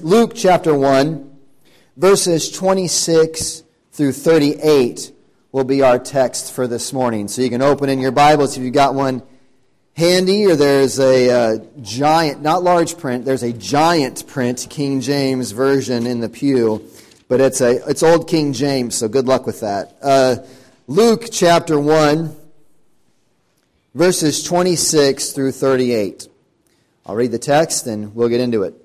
Luke chapter 1, verses 26 through 38 will be our text for this morning. So you can open in your Bibles if you've got one handy, or there's a uh, giant, not large print, there's a giant print King James version in the pew, but it's, a, it's Old King James, so good luck with that. Uh, Luke chapter 1, verses 26 through 38. I'll read the text and we'll get into it.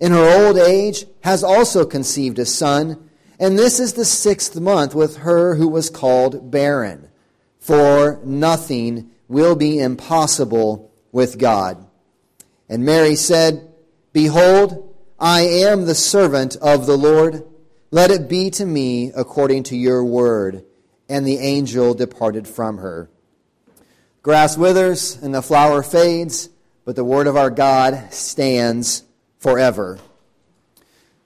in her old age, has also conceived a son, and this is the sixth month with her who was called barren. For nothing will be impossible with God. And Mary said, Behold, I am the servant of the Lord. Let it be to me according to your word. And the angel departed from her. Grass withers and the flower fades, but the word of our God stands forever.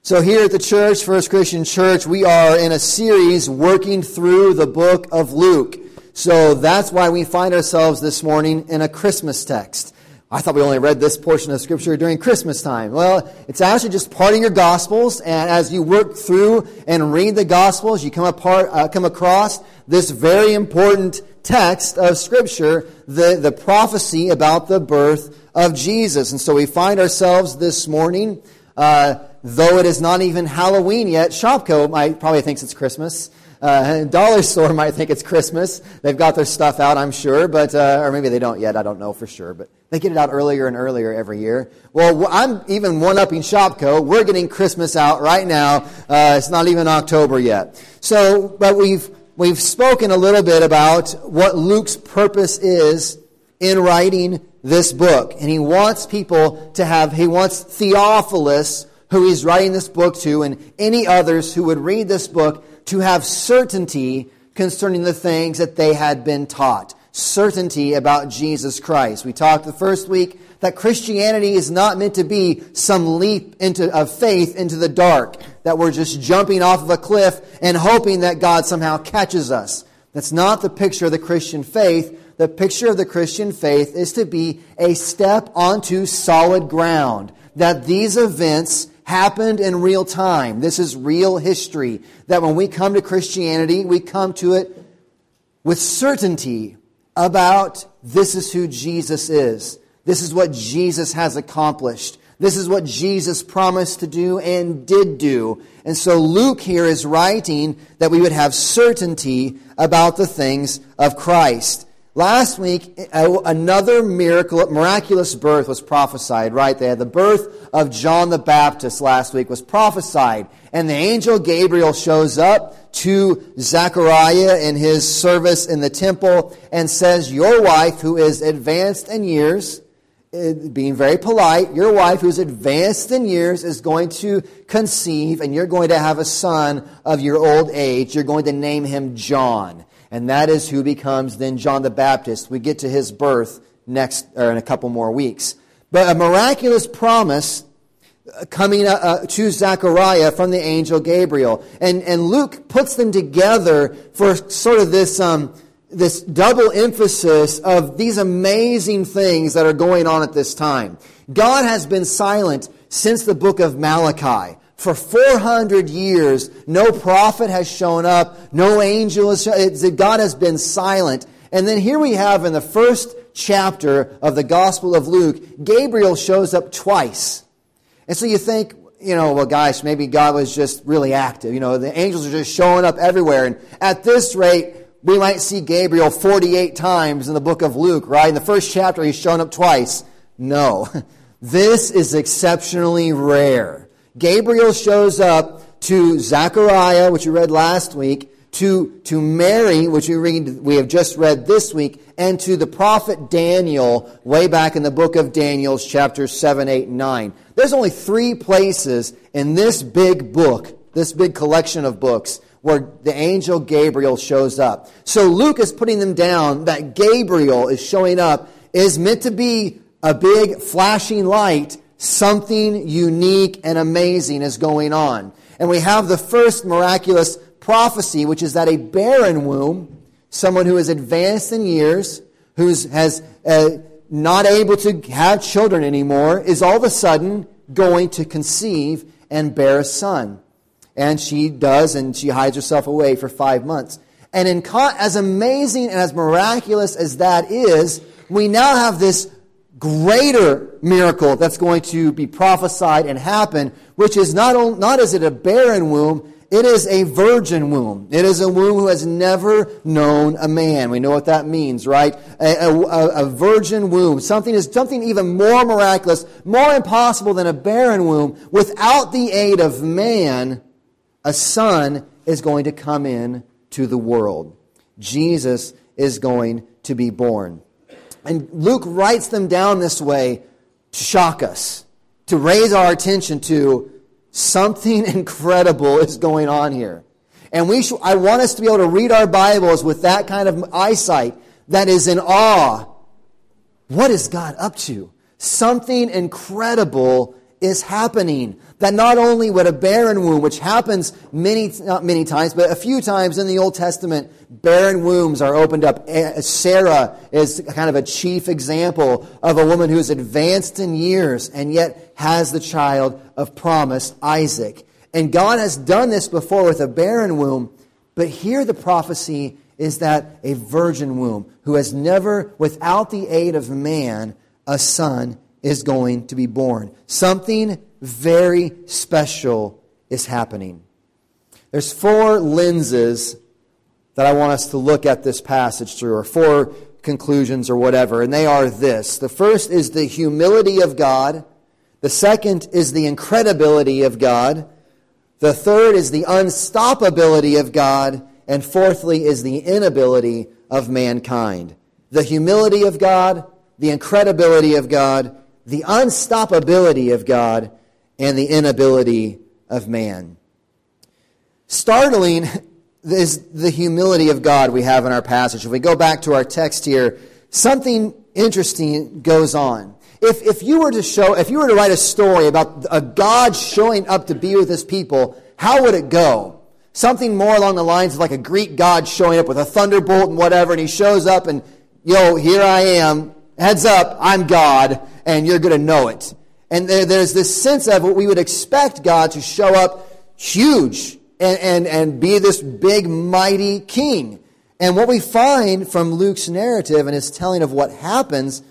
So, here at the church, First Christian Church, we are in a series working through the book of Luke. So, that's why we find ourselves this morning in a Christmas text. I thought we only read this portion of Scripture during Christmas time. Well, it's actually just part of your Gospels, and as you work through and read the Gospels, you come, apart, uh, come across this very important text of Scripture, the, the prophecy about the birth of Jesus. And so we find ourselves this morning, uh, though it is not even Halloween yet, Shopko might, probably thinks it's Christmas. Uh, dollar store might think it's Christmas. They've got their stuff out, I'm sure, but uh, or maybe they don't yet. I don't know for sure, but they get it out earlier and earlier every year. Well, I'm even one upping Shopko. We're getting Christmas out right now. Uh, it's not even October yet. So, but we've we've spoken a little bit about what Luke's purpose is in writing this book. And he wants people to have, he wants Theophilus, who he's writing this book to, and any others who would read this book to have certainty concerning the things that they had been taught. Certainty about Jesus Christ. We talked the first week that Christianity is not meant to be some leap into, of faith into the dark, that we're just jumping off of a cliff and hoping that God somehow catches us. That's not the picture of the Christian faith the picture of the Christian faith is to be a step onto solid ground. That these events happened in real time. This is real history. That when we come to Christianity, we come to it with certainty about this is who Jesus is. This is what Jesus has accomplished. This is what Jesus promised to do and did do. And so Luke here is writing that we would have certainty about the things of Christ. Last week, another miracle, miraculous birth was prophesied, right? They had the birth of John the Baptist last week was prophesied. And the angel Gabriel shows up to Zechariah in his service in the temple and says, Your wife, who is advanced in years, being very polite, your wife who's advanced in years is going to conceive and you're going to have a son of your old age. You're going to name him John and that is who becomes then John the Baptist. We get to his birth next or in a couple more weeks. But a miraculous promise coming uh, uh, to Zechariah from the angel Gabriel. And, and Luke puts them together for sort of this, um, this double emphasis of these amazing things that are going on at this time. God has been silent since the book of Malachi. For 400 years, no prophet has shown up, no angel has shown, God has been silent. And then here we have in the first chapter of the Gospel of Luke, Gabriel shows up twice. And so you think, you know, well, gosh, maybe God was just really active. You know, the angels are just showing up everywhere. And at this rate, we might see Gabriel 48 times in the book of Luke, right? In the first chapter, he's shown up twice. No. This is exceptionally rare. Gabriel shows up to Zechariah, which we read last week, to, to Mary, which we, read, we have just read this week, and to the prophet Daniel, way back in the book of Daniel, chapters 7, 8, and 9. There's only three places in this big book, this big collection of books, where the angel Gabriel shows up. So Luke is putting them down that Gabriel is showing up is meant to be a big flashing light. Something unique and amazing is going on. And we have the first miraculous prophecy, which is that a barren womb, someone who is advanced in years, who has uh, not able to have children anymore, is all of a sudden going to conceive and bear a son. And she does, and she hides herself away for five months. And in as amazing and as miraculous as that is, we now have this greater miracle that's going to be prophesied and happen, which is not, only, not is it a barren womb, it is a virgin womb. It is a womb who has never known a man. We know what that means, right? A, a, a, virgin womb. Something is something even more miraculous, more impossible than a barren womb. Without the aid of man, a son is going to come in to the world. Jesus is going to be born. And Luke writes them down this way to shock us, to raise our attention to Something incredible is going on here. And we sh- I want us to be able to read our Bibles with that kind of eyesight that is in awe. What is God up to? Something incredible is happening. That not only would a barren womb, which happens many, not many times, but a few times in the Old Testament, barren wombs are opened up. Eh, Sarah is kind of a chief example of a woman who is advanced in years and yet has the child of promise, Isaac. And God has done this before with a barren womb, but here the prophecy is that a virgin womb who has never, without the aid of man, a son is going to be born. Something very special is happening. There's four lenses that I want us to look at this passage through, or four conclusions or whatever, and they are this. The first is the humility of God. The second is the incredibility of God. The third is the unstoppability of God. And fourthly is the inability of mankind. The humility of God, the incredibility of God, the unstoppability of God and the inability of man. Startling is the humility of God we have in our passage. If we go back to our text here, something interesting goes on. If, if you were to show, if you were to write a story about a God showing up to be with his people, how would it go? Something more along the lines of like a Greek God showing up with a thunderbolt and whatever, and he shows up and, yo, here I am, heads up, I'm God, and you're to know it. And there, there's this sense of what we would expect God to show up huge and, and, and be this big, mighty king. And what we find from Luke's narrative and his telling of what happens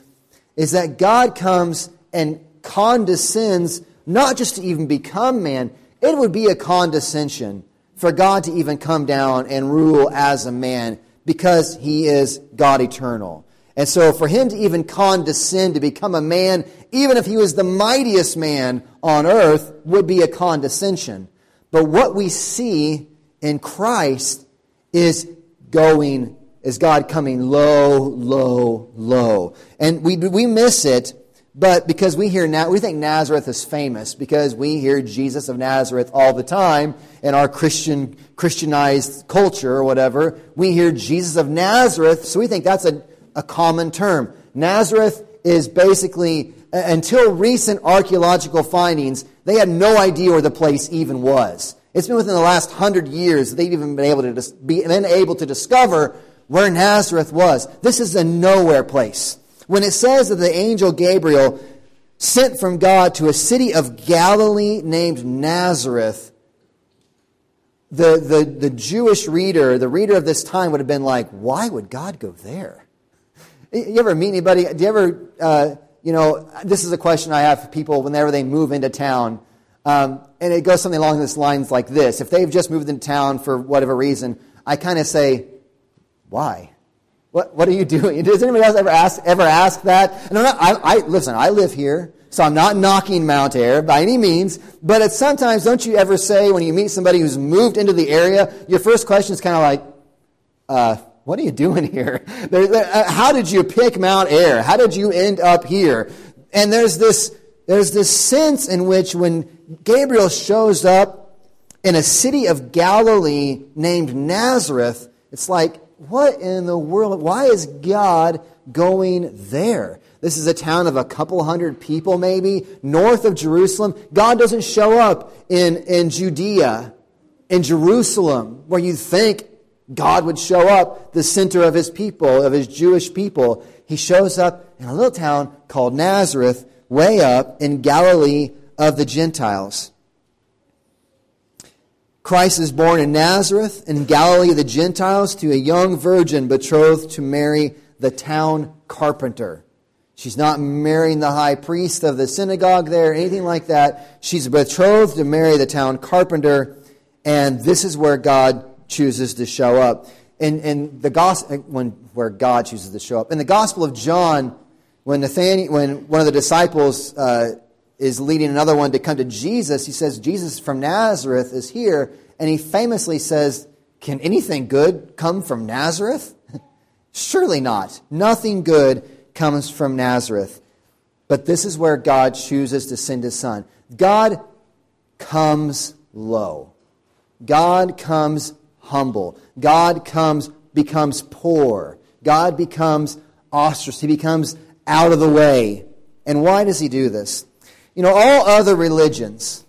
is that God comes and condescends not just to even become man, it would be a condescension for God to even come down and rule as a man because he is God eternal. And so for him to even condescend to become a man, even if he was the mightiest man on earth, would be a condescension. But what we see in Christ is going, is God coming low, low, low. And we, we miss it, but because we hear, now, we think Nazareth is famous because we hear Jesus of Nazareth all the time in our Christian, Christianized culture or whatever. We hear Jesus of Nazareth, so we think that's a, a common term. Nazareth is basically uh, until recent archaeological findings, they had no idea where the place even was. It's been within the last hundred years that they've even been able to dis- been able to discover where Nazareth was. This is a nowhere place. When it says that the angel Gabriel sent from God to a city of Galilee named Nazareth, the, the, the Jewish reader, the reader of this time would have been like, why would God go there? You ever meet anybody? Do you ever, uh, you know, this is a question I have for people whenever they move into town. Um, and it goes something along this lines like this. If they've just moved into town for whatever reason, I kind of say, why? What, what are you doing? Does anybody else ever ask, ever ask that? And I'm not, I, I, listen, I live here, so I'm not knocking Mount Ayr by any means, but it's sometimes, don't you ever say when you meet somebody who's moved into the area, your first question is kind of like, uh, what are you doing here? Uh, how did you pick Mount Ayr? How did you end up here? And there's this, there's this sense in which when Gabriel shows up in a city of Galilee named Nazareth, it's like, what in the world? Why is God going there? This is a town of a couple hundred people, maybe, north of Jerusalem. God doesn't show up in, in Judea, in Jerusalem, where you think God would show up, the center of his people, of his Jewish people. He shows up in a little town called Nazareth, way up in Galilee of the Gentiles. Christ is born in Nazareth, in Galilee of the Gentiles, to a young virgin betrothed to marry the town carpenter. She's not marrying the high priest of the synagogue there, anything like that. She's betrothed to marry the town carpenter, and this is where God chooses to show up. In, in the gospel, when, where God chooses to show up. In the Gospel of John, when, Nathaniel, when one of the disciples uh, is leading another one to come to Jesus, he says, Jesus from Nazareth is here. And he famously says, Can anything good come from Nazareth? Surely not. Nothing good comes from Nazareth. But this is where God chooses to send his son. God comes low. God comes humble. God comes, becomes poor. God becomes ostracized. He becomes out of the way. And why does he do this? You know, all other religions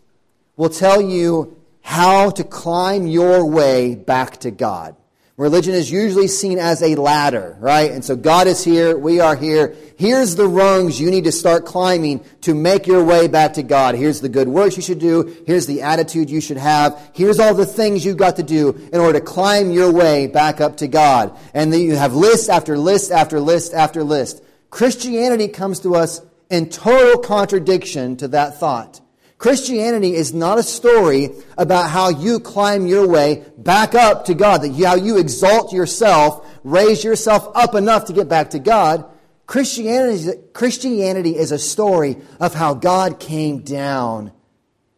will tell you how to climb your way back to God. Religion is usually seen as a ladder, right? And so God is here, we are here. Here's the rungs you need to start climbing to make your way back to God. Here's the good works you should do. Here's the attitude you should have. Here's all the things you've got to do in order to climb your way back up to God. And then you have list after list after list after list. Christianity comes to us in total contradiction to that thought. Christianity is not a story about how you climb your way back up to God, that how you exalt yourself, raise yourself up enough to get back to God. Christianity, Christianity is a story of how God came down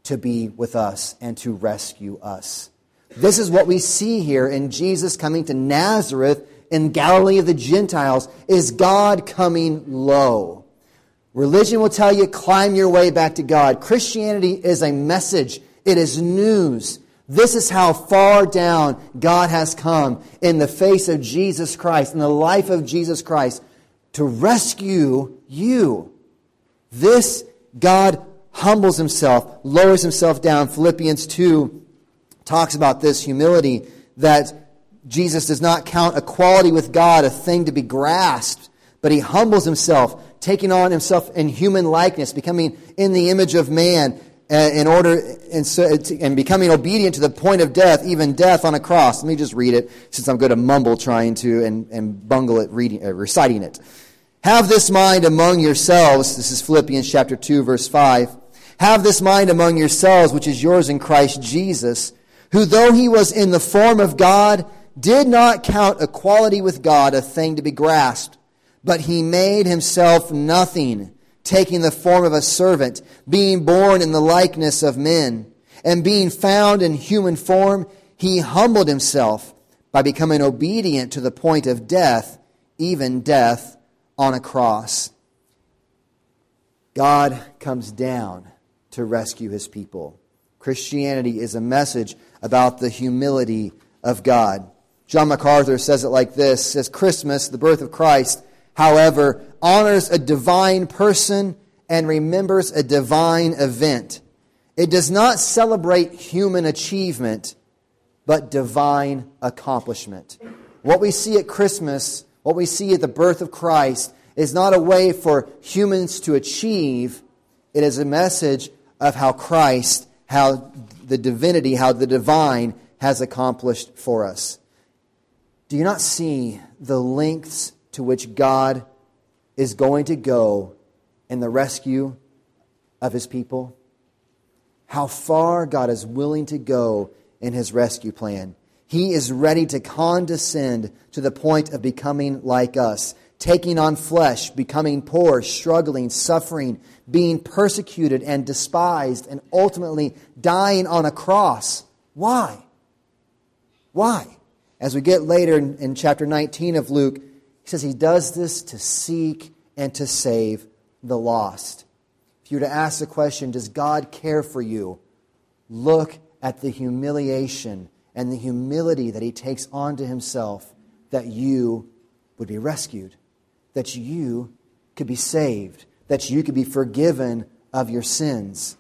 to be with us and to rescue us. This is what we see here in Jesus coming to Nazareth in Galilee of the Gentiles is God coming low. Religion will tell you climb your way back to God. Christianity is a message. It is news. This is how far down God has come in the face of Jesus Christ, in the life of Jesus Christ, to rescue you. This God humbles himself, lowers himself down. Philippians 2 talks about this humility that Jesus does not count equality with God a thing to be grasped, but he humbles himself taking on himself in human likeness, becoming in the image of man uh, in order and, so, and becoming obedient to the point of death, even death on a cross. Let me just read it since I'm going to mumble trying to and, and bungle it, reading, uh, reciting it. Have this mind among yourselves. This is Philippians chapter 2 verse 5. Have this mind among yourselves, which is yours in Christ Jesus, who though he was in the form of God, did not count equality with God a thing to be grasped but he made himself nothing, taking the form of a servant, being born in the likeness of men. And being found in human form, he humbled himself by becoming obedient to the point of death, even death on a cross. God comes down to rescue his people. Christianity is a message about the humility of God. John MacArthur says it like this says Christmas, the birth of Christ, however, honors a divine person and remembers a divine event. It does not celebrate human achievement, but divine accomplishment. What we see at Christmas, what we see at the birth of Christ, is not a way for humans to achieve, it is a message of how Christ, how the divinity, how the divine has accomplished for us. Do you not see the lengths to which God is going to go in the rescue of his people? How far God is willing to go in his rescue plan. He is ready to condescend to the point of becoming like us, taking on flesh, becoming poor, struggling, suffering, being persecuted and despised, and ultimately dying on a cross. Why? Why? As we get later in, in chapter 19 of Luke, he says he does this to seek and to save the lost. If you were to ask the question, does God care for you? Look at the humiliation and the humility that he takes onto himself that you would be rescued, that you could be saved, that you could be forgiven of your sins.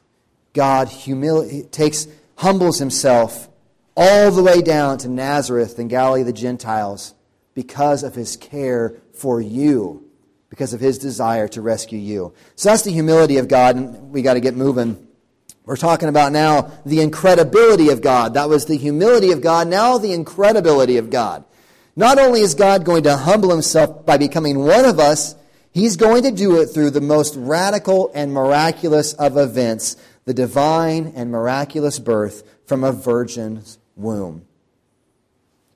God humili- takes, humbles himself all the way down to Nazareth and Galilee of the Gentiles because of his care for you, because of his desire to rescue you. So that's the humility of God, and we got to get moving. We're talking about now the incredibility of God. That was the humility of God, now the incredibility of God. Not only is God going to humble himself by becoming one of us, he's going to do it through the most radical and miraculous of events, the divine and miraculous birth from a virgin's womb.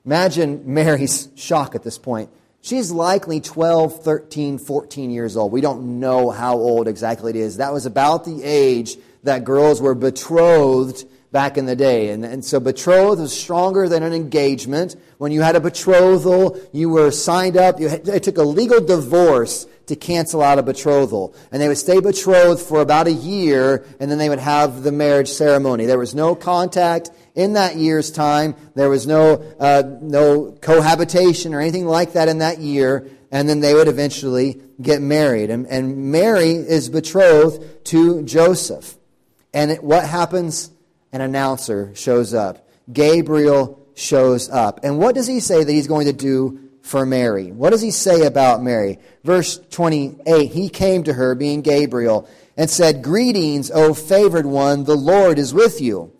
Imagine Mary's shock at this point. She's likely 12, 13, 14 years old. We don't know how old exactly it is. That was about the age that girls were betrothed back in the day. And, and so betrothed was stronger than an engagement. When you had a betrothal, you were signed up. You it took a legal divorce to cancel out a betrothal. And they would stay betrothed for about a year, and then they would have the marriage ceremony. There was no contact in that year's time. There was no, uh, no cohabitation or anything like that in that year. And then they would eventually get married. And, and Mary is betrothed to Joseph. And it, what happens? An announcer shows up. Gabriel shows up. And what does he say that he's going to do for Mary? What does he say about Mary? Verse 28 He came to her, being Gabriel, and said, Greetings, O favored one, the Lord is with you.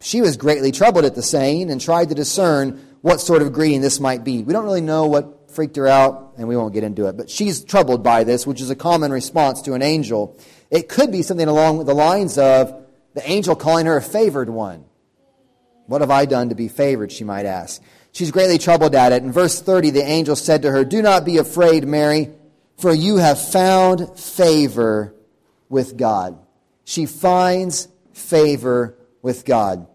She was greatly troubled at the saying and tried to discern what sort of greeting this might be. We don't really know what freaked her out, and we won't get into it, but she's troubled by this, which is a common response to an angel. It could be something along the lines of the angel calling her a favored one. What have I done to be favored, she might ask. She's greatly troubled at it. In verse 30, the angel said to her, Do not be afraid, Mary, for you have found favor with God. She finds favor with God.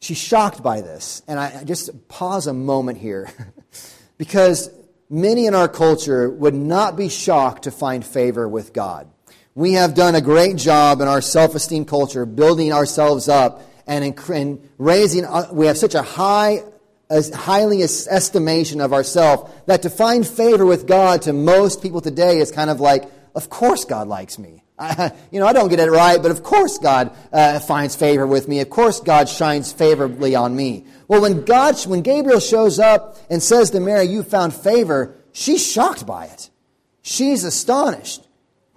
She's shocked by this. And I just pause a moment here because many in our culture would not be shocked to find favor with God. We have done a great job in our self esteem culture building ourselves up and, in, raising, uh, we have such a high, as highly estimation of ourselves that to find favor with God to most people today is kind of like, of course God likes me. You know, I don't get it right, but of course God uh, finds favor with me. Of course God shines favorably on me. Well, when God, when Gabriel shows up and says to Mary, you found favor, she's shocked by it. She's astonished.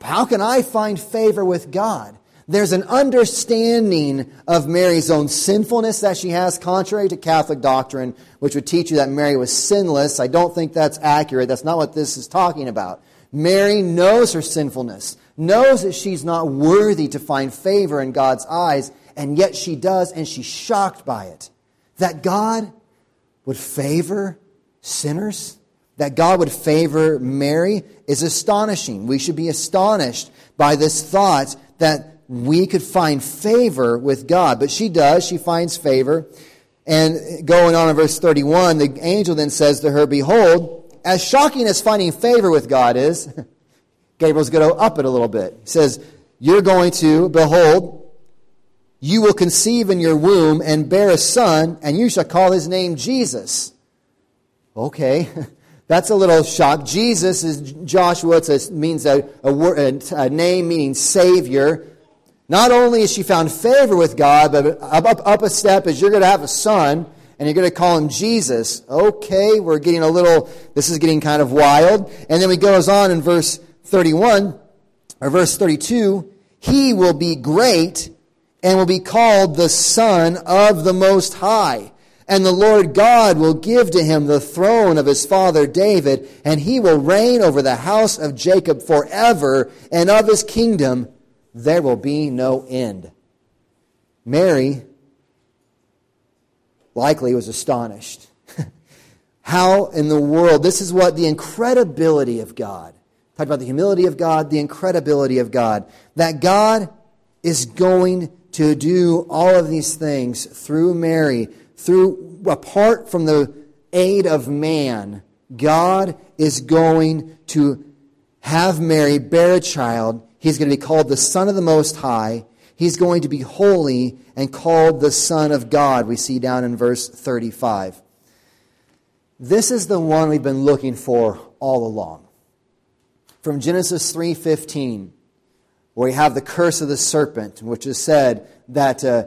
How can I find favor with God? There's an understanding of Mary's own sinfulness that she has, contrary to Catholic doctrine, which would teach you that Mary was sinless. I don't think that's accurate. That's not what this is talking about. Mary knows her sinfulness, knows that she's not worthy to find favor in God's eyes, and yet she does, and she's shocked by it. That God would favor sinners? that God would favor Mary is astonishing. We should be astonished by this thought that we could find favor with God. But she does. She finds favor. And going on in verse 31, the angel then says to her, Behold, as shocking as finding favor with God is, Gabriel's going to up it a little bit. He says, You're going to, behold, you will conceive in your womb and bear a son, and you shall call his name Jesus. Okay. That's a little shock. Jesus is Joshua. It means a, a, a, name meaning Savior. Not only is she found favor with God, but up, up, up a step is you're going to have a son, and you're going to call him Jesus. Okay, we're getting a little, this is getting kind of wild. And then he goes on in verse 31, or verse 32, he will be great and will be called the Son of the Most High. And the Lord God will give to him the throne of his father David, and he will reign over the house of Jacob forever, and of his kingdom there will be no end. Mary likely was astonished. How in the world? This is what the incredibility of God. Talk about the humility of God, the incredibility of God. That God is going to do all of these things through Mary, through apart from the aid of man. God is going to have Mary bear a child. He's going to be called the Son of the Most High. He's going to be holy and called the Son of God, we see down in verse 35. This is the one we've been looking for all along. From Genesis 3:15, where we have the curse of the serpent, which is said that uh,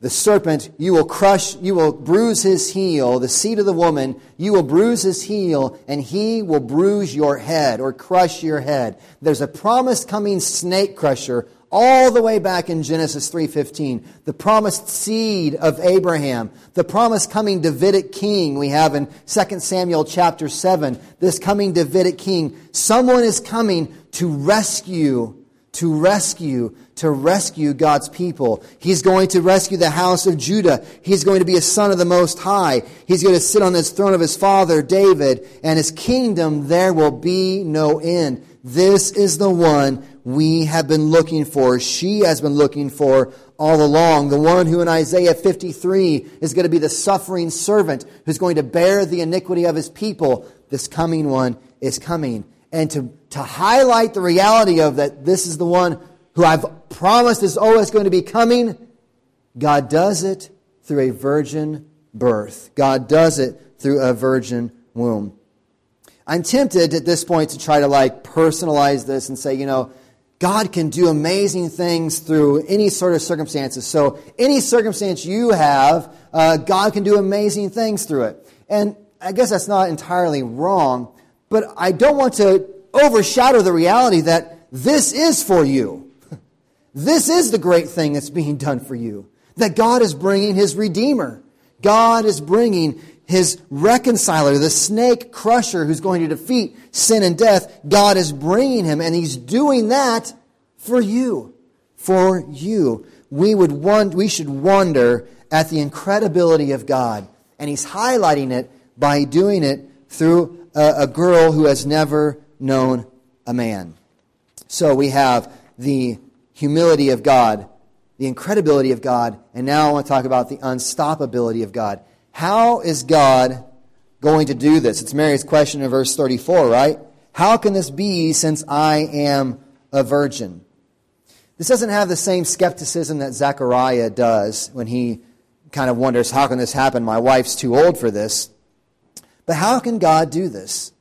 the serpent, you will crush, you will bruise his heel, the seed of the woman, you will bruise his heel, and he will bruise your head or crush your head. There's a promised coming snake crusher all the way back in Genesis 3:15, the promised seed of Abraham, the promised coming Davidic king we have in 2 Samuel chapter 7, this coming Davidic king, someone is coming to rescue to rescue, to rescue God's people. He's going to rescue the house of Judah. He's going to be a son of the Most High. He's going to sit on his throne of his father, David, and his kingdom there will be no end. This is the one we have been looking for. She has been looking for all along. The one who in Isaiah 53 is going to be the suffering servant who's going to bear the iniquity of his people. This coming one is coming and to, to highlight the reality of that this is the one who I've promised is always going to be coming, God does it through a virgin birth. God does it through a virgin womb. I'm tempted at this point to try to like personalize this and say, you know, God can do amazing things through any sort of circumstances. So, any circumstance you have, uh, God can do amazing things through it. And I guess that's not entirely wrong. But I don't want to overshadow the reality that this is for you. This is the great thing that's being done for you. That God is bringing His Redeemer. God is bringing His reconciler, the snake crusher who's going to defeat sin and death. God is bringing Him, and He's doing that for you. For you. We, would want, we should wonder at the incredibility of God. And He's highlighting it by doing it through a, a girl who has never known a man. So we have the humility of God, the incredibility of God, and now I want to talk about the unstoppability of God. How is God going to do this? It's Mary's question in verse 34, right? How can this be since I am a virgin? This doesn't have the same skepticism that Zechariah does when he kind of wonders, how can this happen? My wife's too old for this. But how can God do this?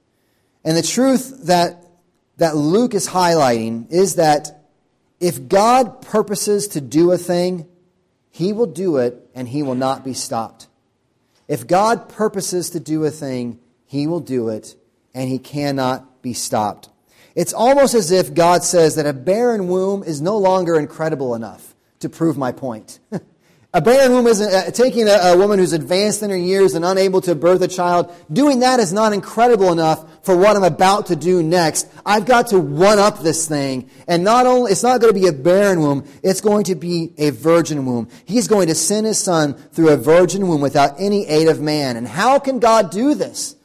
And the truth that, that Luke is highlighting is that if God purposes to do a thing, he will do it and he will not be stopped. If God purposes to do a thing, he will do it and he cannot be stopped. It's almost as if God says that a barren womb is no longer incredible enough to prove my point. A barren woman is uh, taking a, a, woman who's advanced in her years and unable to birth a child. Doing that is not incredible enough for what I'm about to do next. I've got to one up this thing. And not only, it's not going to be a barren womb, it's going to be a virgin womb. He's going to send his son through a virgin womb without any aid of man. And how can God do this?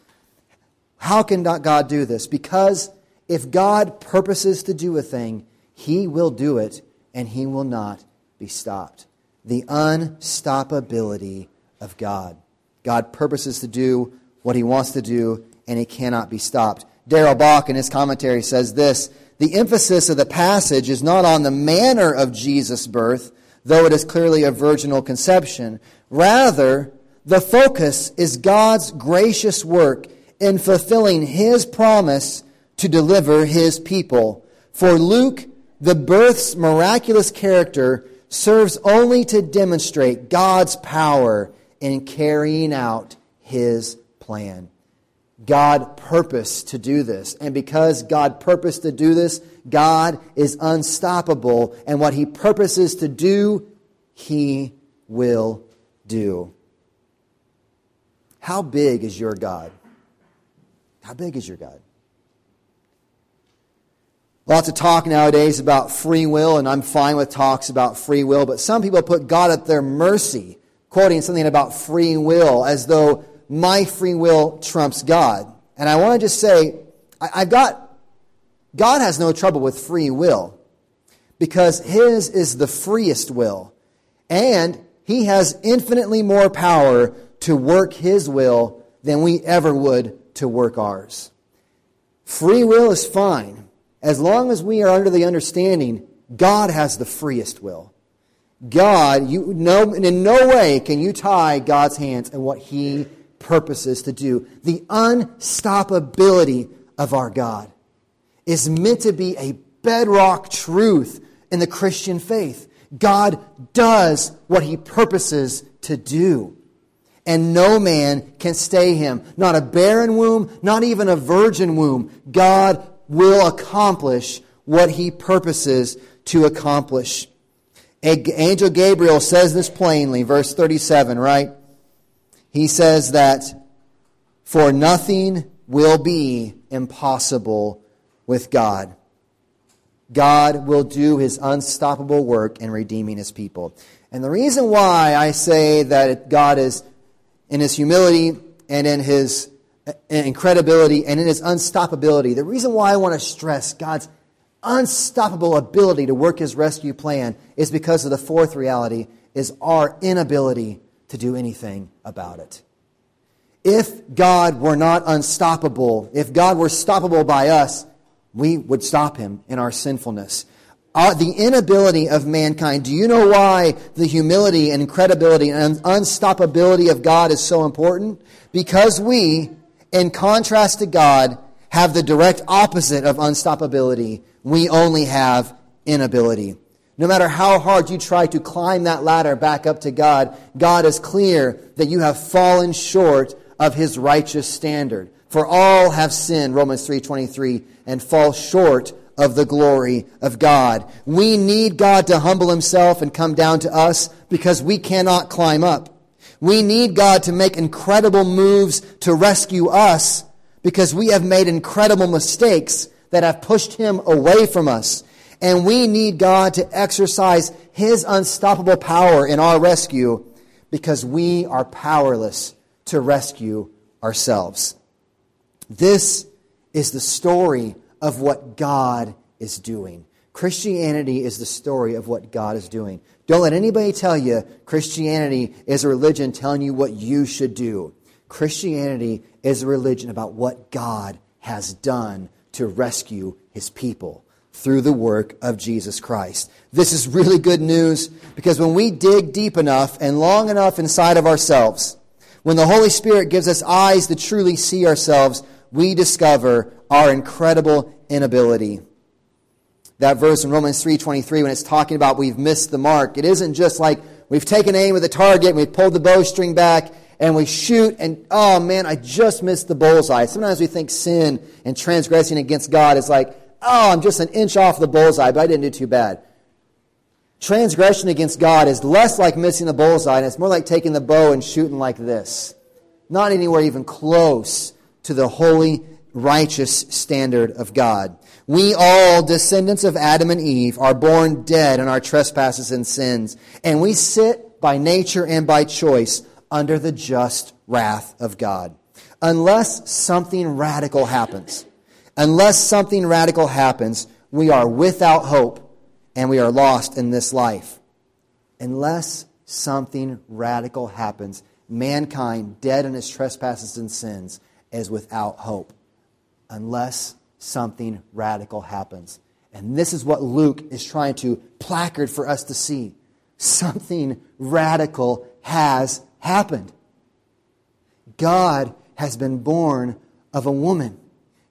How can God do this? Because if God purposes to do a thing, he will do it and he will not be stopped the unstoppability of God. God purposes to do what he wants to do, and he cannot be stopped. Darrell Bock, in his commentary, says this The emphasis of the passage is not on the manner of Jesus' birth, though it is clearly a virginal conception. Rather, the focus is God's gracious work in fulfilling his promise to deliver his people. For Luke, the birth's miraculous character serves only to demonstrate God's power in carrying out his plan. God purposed to do this. And because God purposed to do this, God is unstoppable. And what he purposes to do, he will do. How big is your God? How big is your God? Lots of talk nowadays about free will, and I'm fine with talks about free will, but some people put God at their mercy, quoting something about free will as though my free will trumps God. And I want to just say, I, have got, God has no trouble with free will because His is the freest will. And He has infinitely more power to work His will than we ever would to work ours. Free will is fine as long as we are under the understanding God has the freest will. God, you know, in no way can you tie God's hands in what He purposes to do. The unstoppability of our God is meant to be a bedrock truth in the Christian faith. God does what he purposes to do. And no man can stay him. Not a barren womb, not even a virgin womb. God will accomplish what he purposes to accomplish. Angel Gabriel says this plainly, verse 37, right? he says that for nothing will be impossible with God. God will do his unstoppable work in redeeming his people. And the reason why I say that God is in his humility and in his incredibility and in his unstoppability, the reason why I want to stress God's unstoppable ability to work his rescue plan is because of the fourth reality is our inability to do anything about it. If God were not unstoppable, if God were stoppable by us, we would stop him in our sinfulness. Uh, the inability of mankind. Do you know why the humility and credibility and unstoppability of God is so important? Because we, in contrast to God, have the direct opposite of unstoppability. We only have inability. No matter how hard you try to climb that ladder back up to God, God is clear that you have fallen short of his righteous standard. For all have sinned, Romans 3:23, and fall short of the glory of God. We need God to humble himself and come down to us because we cannot climb up. We need God to make incredible moves to rescue us because we have made incredible mistakes that have pushed him away from us. And we need God to exercise His unstoppable power in our rescue because we are powerless to rescue ourselves. This is the story of what God is doing. Christianity is the story of what God is doing. Don't let anybody tell you Christianity is a religion telling you what you should do. Christianity is a religion about what God has done to rescue his people through the work of Jesus Christ. This is really good news because when we dig deep enough and long enough inside of ourselves, when the Holy Spirit gives us eyes to truly see ourselves, we discover our incredible inability. That verse in Romans 3:23 when it's talking about we've missed the mark, it isn't just like we've taken aim at the target and we've pulled the bowstring back and we shoot and oh man, I just missed the bullseye. Sometimes we think sin and transgressing against God is like oh, I'm just an inch off the bullseye, but I didn't do too bad. Transgression against God is less like missing the bullseye, and it's more like taking the bow and shooting like this. Not anywhere even close to the holy, righteous standard of God. We all, descendants of Adam and Eve, are born dead in our trespasses and sins, and we sit by nature and by choice under the just wrath of God. Unless something radical happens Unless something radical happens, we are without hope and we are lost in this life. Unless something radical happens, mankind, dead in his trespasses and sins, is without hope. Unless something radical happens. And this is what Luke is trying to placard for us to see. Something radical has happened. God has been born of a woman.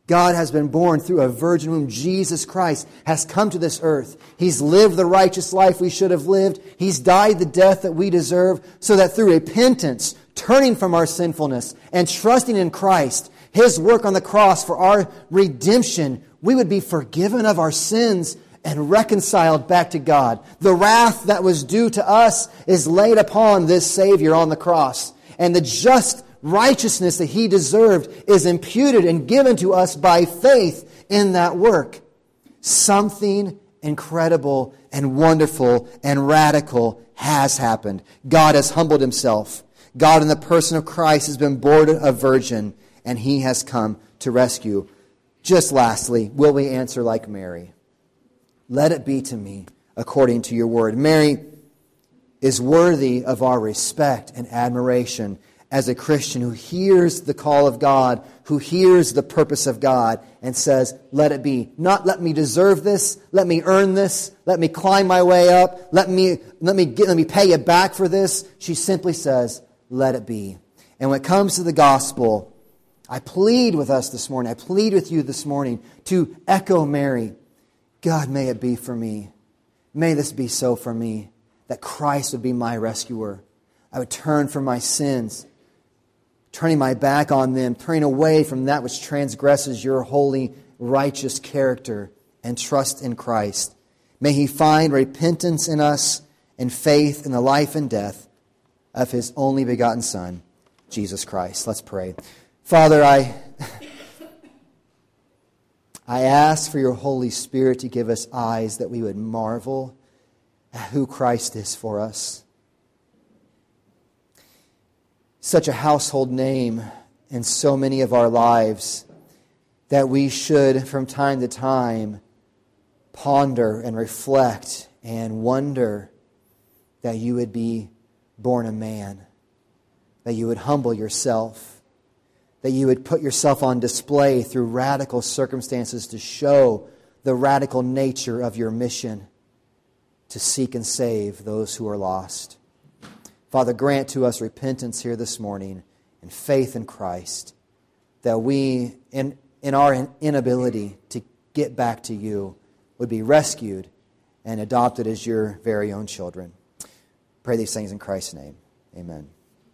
God has been born through a virgin womb. Jesus Christ has come to this earth. He's lived the righteous life we should have lived. He's died the death that we deserve so that through repentance, turning from our sinfulness, and trusting in Christ, His work on the cross for our redemption, we would be forgiven of our sins and reconciled back to God. The wrath that was due to us is laid upon this Savior on the cross. And the just righteousness that he deserved is imputed and given to us by faith in that work. Something incredible and wonderful and radical has happened. God has humbled himself. God, in the person of Christ, has been born a virgin, and he has come to rescue. Just lastly, will we answer like Mary? Let it be to me according to your word. Mary is worthy of our respect and admiration as a Christian who hears the call of God, who hears the purpose of God, and says, Let it be. Not let me deserve this, let me earn this, let me climb my way up, let me, let me, get, let me pay you back for this. She simply says, Let it be. And when it comes to the gospel, I plead with us this morning, I plead with you this morning to echo Mary God, may it be for me. May this be so for me, that Christ would be my rescuer. I would turn from my sins turning my back on them, turning away from that which transgresses your holy, righteous character, and trust in Christ. May He find repentance in us and faith in the life and death of His only begotten Son, Jesus Christ. Let's pray. Father, I, I ask for your Holy Spirit to give us eyes that we would marvel at who Christ is for us. Such a household name in so many of our lives that we should, from time to time, ponder and reflect and wonder that you would be born a man, that you would humble yourself, that you would put yourself on display through radical circumstances to show the radical nature of your mission to seek and save those who are lost. Father, grant to us repentance here this morning and faith in Christ, that we, in, in our inability to get back to you, would be rescued and adopted as your very own children. Pray these things in Christ's name. Amen.